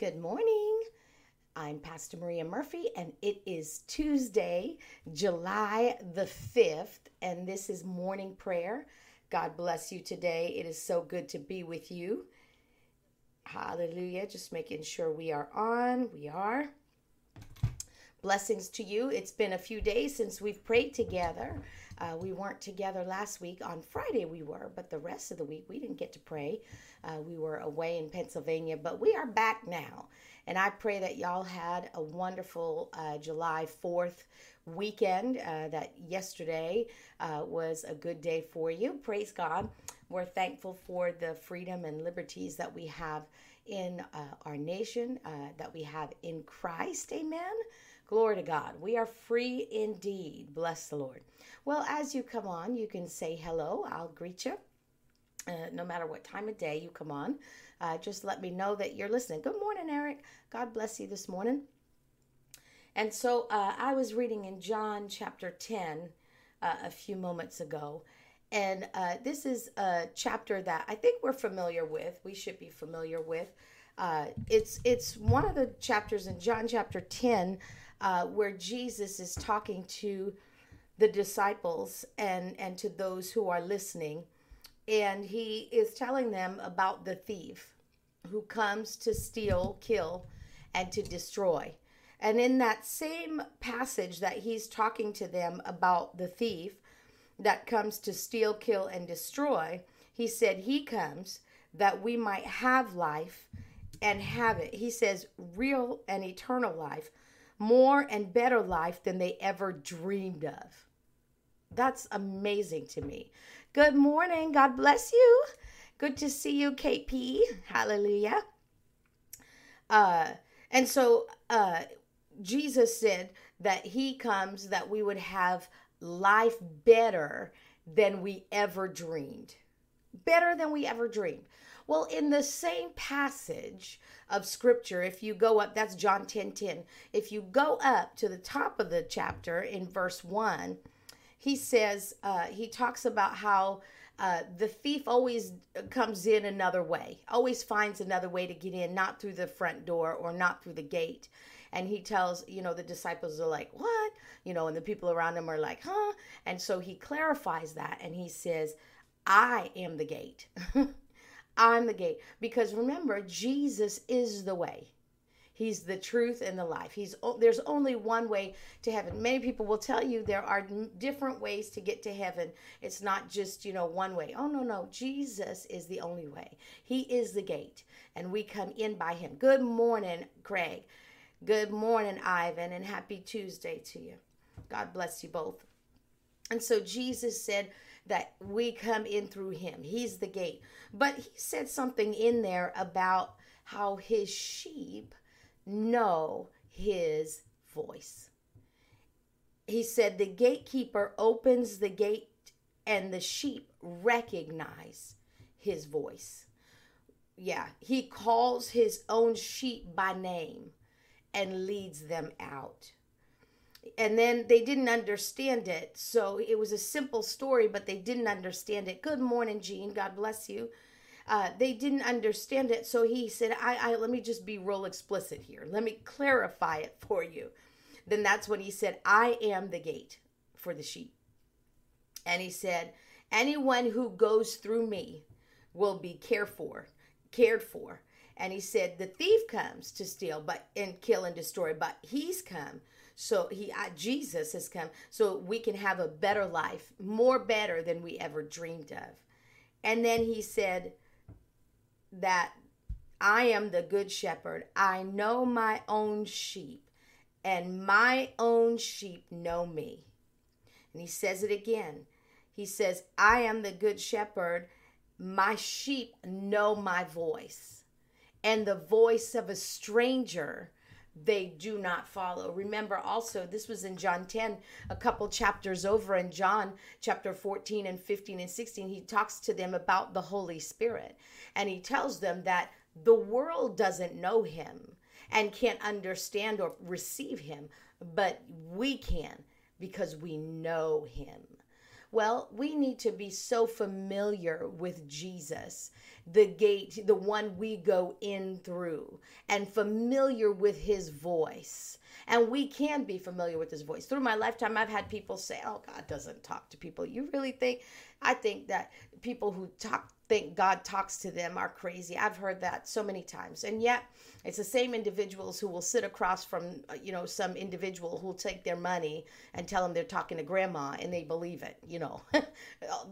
Good morning. I'm Pastor Maria Murphy, and it is Tuesday, July the 5th, and this is morning prayer. God bless you today. It is so good to be with you. Hallelujah. Just making sure we are on. We are. Blessings to you. It's been a few days since we've prayed together. Uh, we weren't together last week. On Friday, we were, but the rest of the week, we didn't get to pray. Uh, we were away in Pennsylvania, but we are back now. And I pray that y'all had a wonderful uh, July 4th weekend, uh, that yesterday uh, was a good day for you. Praise God. We're thankful for the freedom and liberties that we have in uh, our nation, that we have in Christ. Amen. Glory to God. We are free indeed. Bless the Lord. Well, as you come on, you can say hello. I'll greet you. Uh, no matter what time of day you come on, uh, just let me know that you're listening. Good morning, Eric. God bless you this morning. And so uh, I was reading in John chapter 10 uh, a few moments ago. And uh, this is a chapter that I think we're familiar with. We should be familiar with. Uh, it's it's one of the chapters in John chapter 10 uh, where Jesus is talking to the disciples and, and to those who are listening. And he is telling them about the thief who comes to steal, kill, and to destroy. And in that same passage that he's talking to them about the thief that comes to steal, kill, and destroy, he said, He comes that we might have life and have it. He says, real and eternal life more and better life than they ever dreamed of. That's amazing to me. Good morning. God bless you. Good to see you, KP. Hallelujah. Uh, and so uh, Jesus said that he comes that we would have life better than we ever dreamed. Better than we ever dreamed. Well, in the same passage of scripture, if you go up, that's John 10 10. If you go up to the top of the chapter in verse 1, he says, uh, he talks about how uh, the thief always comes in another way, always finds another way to get in, not through the front door or not through the gate. And he tells, you know, the disciples are like, what? You know, and the people around him are like, huh? And so he clarifies that and he says, I am the gate. I'm the gate. Because remember, Jesus is the way. He's the truth and the life. He's there's only one way to heaven. Many people will tell you there are different ways to get to heaven. It's not just, you know, one way. Oh no, no. Jesus is the only way. He is the gate and we come in by him. Good morning, Craig. Good morning, Ivan, and happy Tuesday to you. God bless you both. And so Jesus said, that we come in through him. He's the gate. But he said something in there about how his sheep know his voice. He said the gatekeeper opens the gate and the sheep recognize his voice. Yeah, he calls his own sheep by name and leads them out and then they didn't understand it. So it was a simple story, but they didn't understand it. Good morning, Jean. God bless you. Uh, they didn't understand it. So he said, I, I let me just be real explicit here. Let me clarify it for you. Then that's when he said, I am the gate for the sheep. And he said, anyone who goes through me will be cared for, cared for. And he said, the thief comes to steal, but and kill and destroy, but he's come so he Jesus has come so we can have a better life, more better than we ever dreamed of. And then he said that I am the good shepherd. I know my own sheep, and my own sheep know me. And he says it again. He says, I am the good shepherd. My sheep know my voice. And the voice of a stranger they do not follow. Remember also, this was in John 10, a couple chapters over in John chapter 14 and 15 and 16. He talks to them about the Holy Spirit and he tells them that the world doesn't know him and can't understand or receive him, but we can because we know him. Well, we need to be so familiar with Jesus, the gate, the one we go in through, and familiar with his voice. And we can be familiar with his voice. Through my lifetime, I've had people say, Oh, God doesn't talk to people. You really think? I think that people who talk think God talks to them are crazy. I've heard that so many times. And yet, it's the same individuals who will sit across from, uh, you know, some individual who'll take their money and tell them they're talking to grandma and they believe it, you know.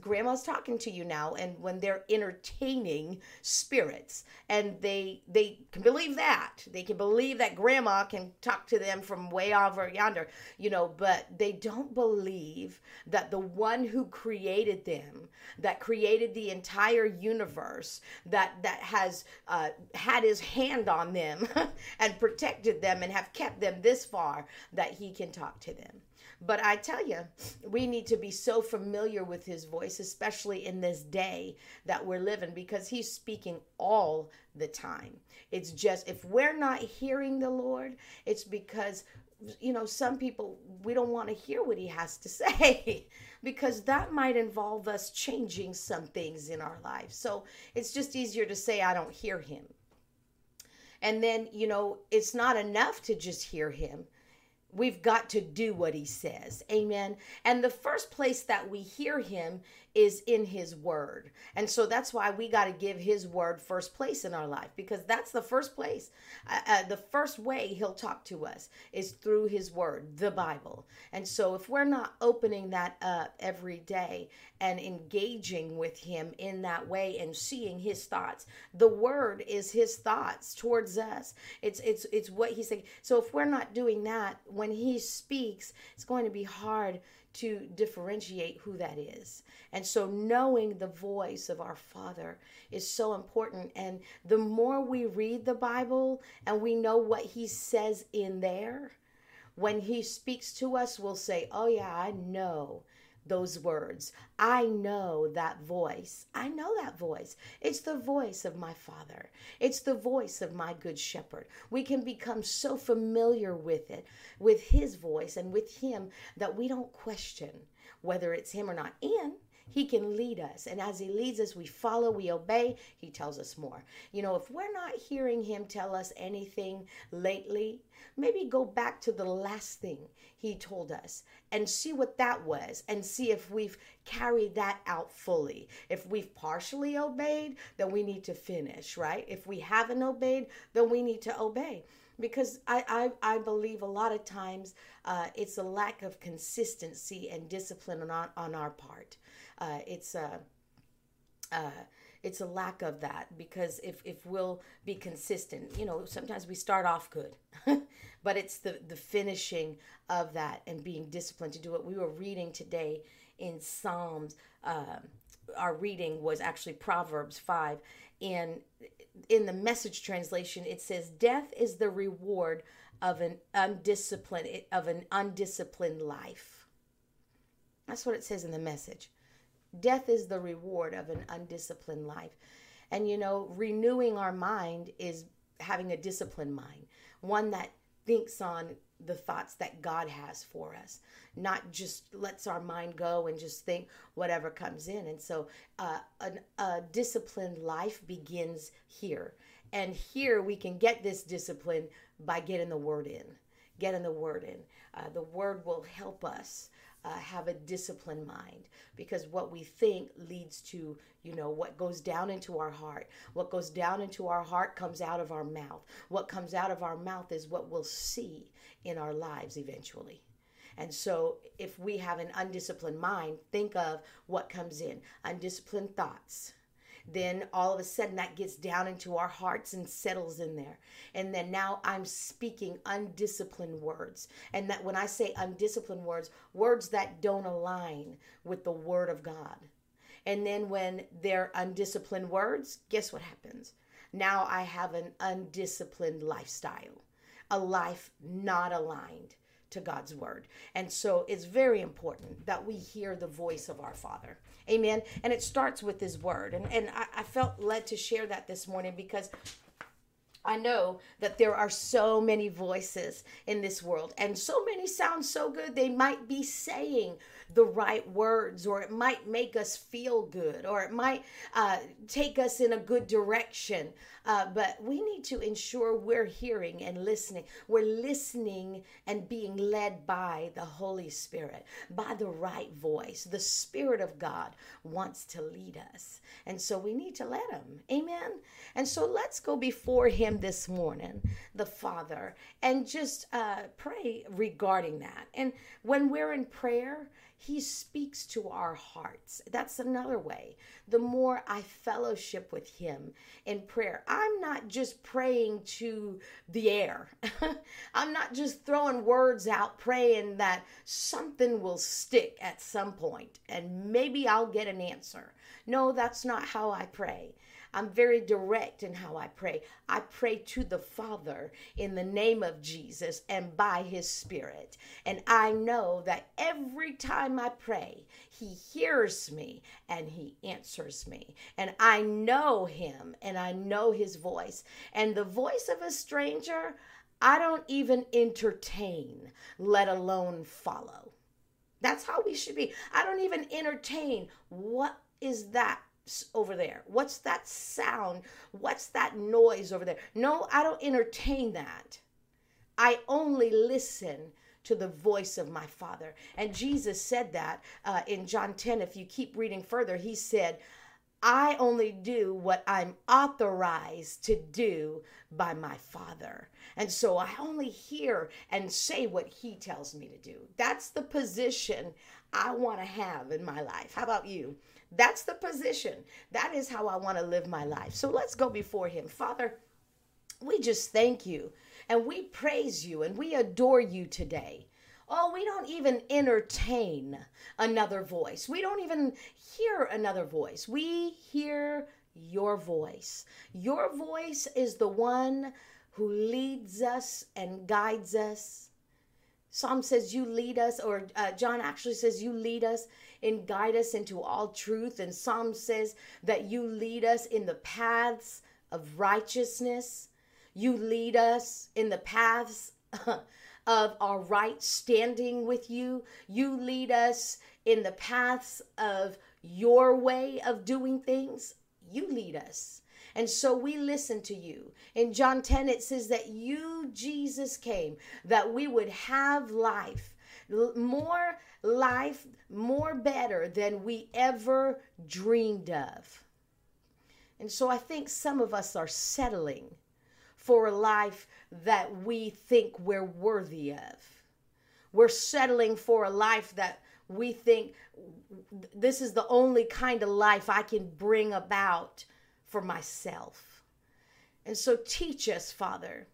Grandma's talking to you now and when they're entertaining spirits and they they can believe that. They can believe that grandma can talk to them from way over yonder, you know, but they don't believe that the one who created them, that created the entire universe, that that has uh, had his hand them and protected them and have kept them this far that he can talk to them. But I tell you, we need to be so familiar with his voice, especially in this day that we're living, because he's speaking all the time. It's just if we're not hearing the Lord, it's because you know, some people, we don't want to hear what he has to say because that might involve us changing some things in our lives. So it's just easier to say, I don't hear him. And then, you know, it's not enough to just hear him. We've got to do what he says. Amen. And the first place that we hear him is in his word. And so that's why we got to give his word first place in our life because that's the first place. Uh, uh, the first way he'll talk to us is through his word, the Bible. And so if we're not opening that up every day and engaging with him in that way and seeing his thoughts, the word is his thoughts towards us. It's it's it's what he's saying. So if we're not doing that when he speaks, it's going to be hard to differentiate who that is. And so knowing the voice of our Father is so important. And the more we read the Bible and we know what He says in there, when He speaks to us, we'll say, Oh, yeah, I know those words. I know that voice. I know that voice. It's the voice of my Father, it's the voice of my Good Shepherd. We can become so familiar with it, with His voice and with Him, that we don't question whether it's Him or not. And he can lead us. And as He leads us, we follow, we obey. He tells us more. You know, if we're not hearing Him tell us anything lately, maybe go back to the last thing He told us and see what that was and see if we've carried that out fully. If we've partially obeyed, then we need to finish, right? If we haven't obeyed, then we need to obey because I, I, I believe a lot of times uh, it's a lack of consistency and discipline on our, on our part. Uh, it's a uh, it's a lack of that because if if we'll be consistent, you know, sometimes we start off good, but it's the the finishing of that and being disciplined to do it. We were reading today in Psalms. Uh, our reading was actually Proverbs five, and in the Message translation, it says, "Death is the reward of an undisciplined of an undisciplined life." That's what it says in the Message. Death is the reward of an undisciplined life. And you know, renewing our mind is having a disciplined mind, one that thinks on the thoughts that God has for us, not just lets our mind go and just think whatever comes in. And so, uh, an, a disciplined life begins here. And here we can get this discipline by getting the word in. Getting the word in. Uh, the word will help us uh, have a disciplined mind. Because what we think leads to you know what goes down into our heart. What goes down into our heart comes out of our mouth. What comes out of our mouth is what we'll see in our lives eventually. And so if we have an undisciplined mind think of what comes in. Undisciplined thoughts then all of a sudden that gets down into our hearts and settles in there. And then now I'm speaking undisciplined words. And that when I say undisciplined words, words that don't align with the word of God. And then when they're undisciplined words, guess what happens? Now I have an undisciplined lifestyle, a life not aligned to God's word. And so it's very important that we hear the voice of our Father. Amen. And it starts with his word. And, and I, I felt led to share that this morning because I know that there are so many voices in this world, and so many sound so good. They might be saying the right words, or it might make us feel good, or it might uh, take us in a good direction. Uh, but we need to ensure we're hearing and listening. We're listening and being led by the Holy Spirit, by the right voice. The Spirit of God wants to lead us. And so we need to let Him. Amen. And so let's go before Him this morning, the Father, and just uh, pray regarding that. And when we're in prayer, he speaks to our hearts. That's another way. The more I fellowship with Him in prayer, I'm not just praying to the air. I'm not just throwing words out praying that something will stick at some point and maybe I'll get an answer. No, that's not how I pray. I'm very direct in how I pray. I pray to the Father in the name of Jesus and by His Spirit. And I know that every time I pray, He hears me and He answers me. And I know Him and I know His voice. And the voice of a stranger, I don't even entertain, let alone follow. That's how we should be. I don't even entertain. What is that over there? What's that sound? What's that noise over there? No, I don't entertain that. I only listen to the voice of my Father. And Jesus said that uh, in John 10. If you keep reading further, he said, I only do what I'm authorized to do by my Father. And so I only hear and say what He tells me to do. That's the position I want to have in my life. How about you? That's the position. That is how I want to live my life. So let's go before Him. Father, we just thank you and we praise you and we adore you today. Oh, we don't even entertain another voice. We don't even hear another voice. We hear your voice. Your voice is the one who leads us and guides us. Psalm says, You lead us, or uh, John actually says, You lead us and guide us into all truth. And Psalm says that you lead us in the paths of righteousness. You lead us in the paths of our right standing with you. You lead us in the paths of your way of doing things. You lead us. And so we listen to you. In John 10, it says that you, Jesus, came that we would have life more life, more better than we ever dreamed of. And so I think some of us are settling for a life that we think we're worthy of. We're settling for a life that we think this is the only kind of life I can bring about for myself. And so teach us, Father,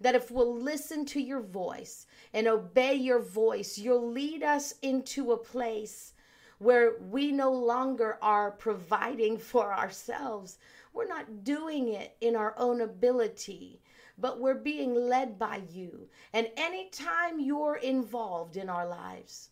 that if we'll listen to your voice and obey your voice, you'll lead us into a place where we no longer are providing for ourselves. We're not doing it in our own ability, but we're being led by you. And anytime you're involved in our lives,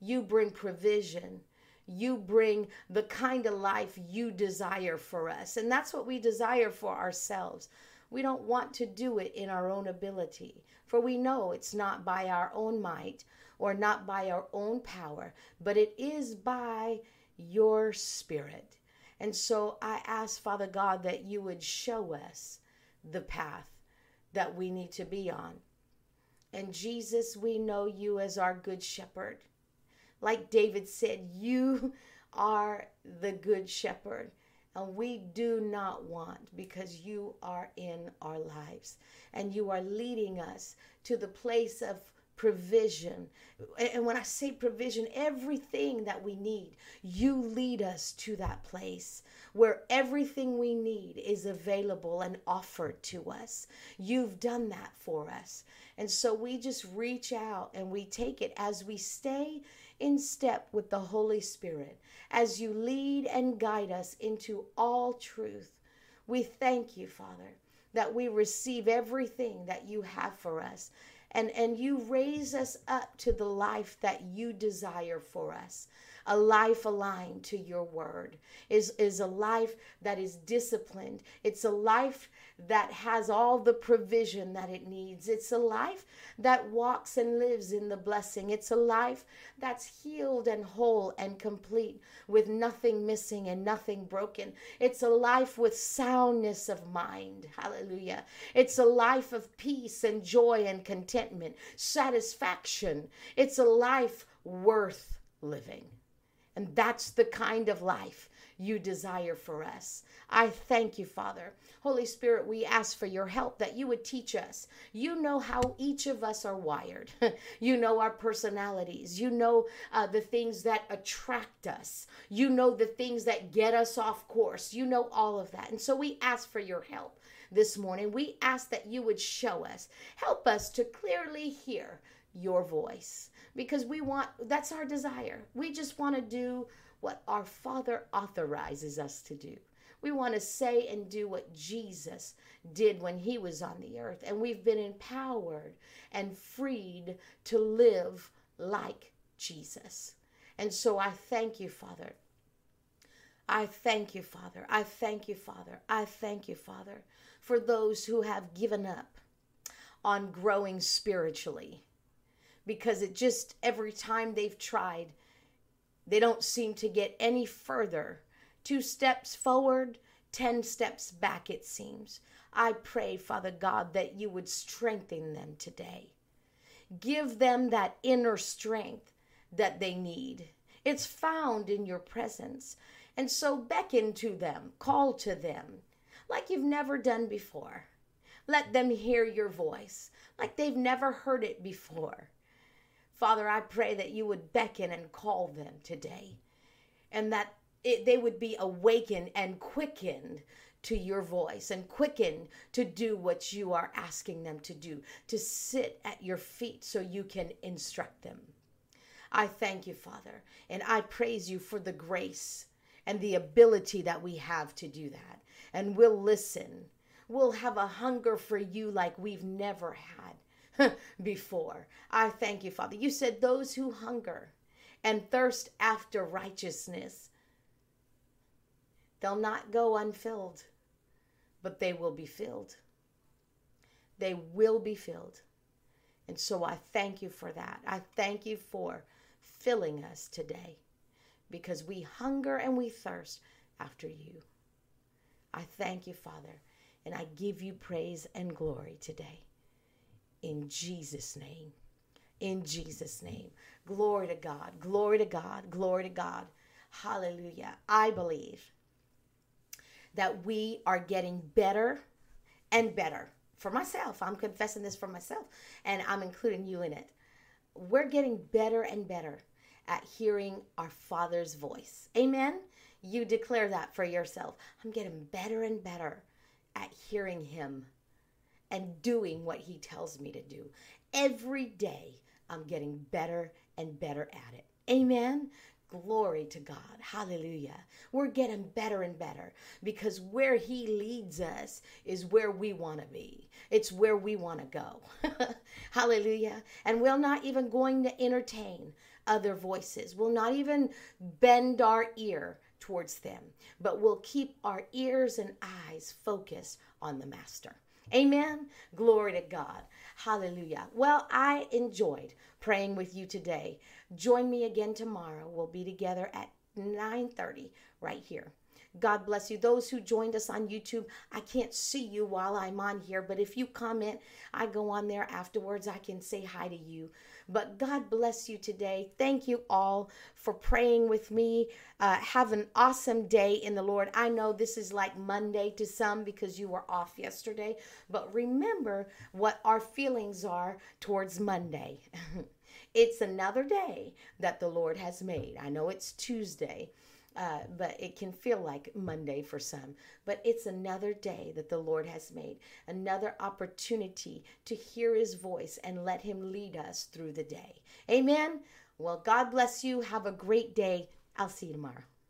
you bring provision. You bring the kind of life you desire for us. And that's what we desire for ourselves. We don't want to do it in our own ability, for we know it's not by our own might or not by our own power, but it is by your spirit. And so I ask, Father God, that you would show us the path that we need to be on. And Jesus, we know you as our good shepherd. Like David said, you are the good shepherd. And we do not want because you are in our lives and you are leading us to the place of provision. And when I say provision, everything that we need, you lead us to that place where everything we need is available and offered to us. You've done that for us. And so we just reach out and we take it as we stay in step with the Holy Spirit as you lead and guide us into all truth. We thank you, Father, that we receive everything that you have for us. And, and you raise us up to the life that you desire for us a life aligned to your word, is, is a life that is disciplined. It's a life that has all the provision that it needs. It's a life that walks and lives in the blessing. It's a life that's healed and whole and complete with nothing missing and nothing broken. It's a life with soundness of mind. Hallelujah. It's a life of peace and joy and contentment, satisfaction. It's a life worth living. And that's the kind of life you desire for us. I thank you, Father. Holy Spirit, we ask for your help that you would teach us. You know how each of us are wired, you know our personalities, you know uh, the things that attract us, you know the things that get us off course, you know all of that. And so we ask for your help this morning. We ask that you would show us, help us to clearly hear your voice because we want that's our desire. We just want to do what our Father authorizes us to do. We want to say and do what Jesus did when he was on the earth. And we've been empowered and freed to live like Jesus. And so I thank you, Father. I thank you, Father. I thank you, Father. I thank you, Father, for those who have given up on growing spiritually because it just every time they've tried, they don't seem to get any further. Two steps forward, 10 steps back, it seems. I pray, Father God, that you would strengthen them today. Give them that inner strength that they need. It's found in your presence. And so beckon to them, call to them like you've never done before. Let them hear your voice like they've never heard it before. Father, I pray that you would beckon and call them today and that it, they would be awakened and quickened to your voice and quickened to do what you are asking them to do, to sit at your feet so you can instruct them. I thank you, Father, and I praise you for the grace and the ability that we have to do that. And we'll listen. We'll have a hunger for you like we've never had before. I thank you, Father. You said those who hunger and thirst after righteousness, they'll not go unfilled, but they will be filled. They will be filled. And so I thank you for that. I thank you for filling us today because we hunger and we thirst after you. I thank you, Father, and I give you praise and glory today in Jesus' name. In Jesus' name. Glory to God. Glory to God. Glory to God. Hallelujah. I believe that we are getting better and better. For myself, I'm confessing this for myself, and I'm including you in it. We're getting better and better at hearing our Father's voice. Amen? You declare that for yourself. I'm getting better and better at hearing Him and doing what He tells me to do. Every day, I'm getting better and better at it. Amen. Glory to God. Hallelujah. We're getting better and better because where He leads us is where we want to be. It's where we want to go. Hallelujah. And we're not even going to entertain other voices. We'll not even bend our ear towards them, but we'll keep our ears and eyes focused on the Master. Amen. Glory to God. Hallelujah. Well, I enjoyed praying with you today. Join me again tomorrow. We'll be together at 9:30 right here. God bless you. Those who joined us on YouTube, I can't see you while I'm on here, but if you comment, I go on there afterwards. I can say hi to you. But God bless you today. Thank you all for praying with me. Uh, have an awesome day in the Lord. I know this is like Monday to some because you were off yesterday, but remember what our feelings are towards Monday. it's another day that the Lord has made. I know it's Tuesday. Uh, but it can feel like Monday for some. But it's another day that the Lord has made, another opportunity to hear His voice and let Him lead us through the day. Amen. Well, God bless you. Have a great day. I'll see you tomorrow.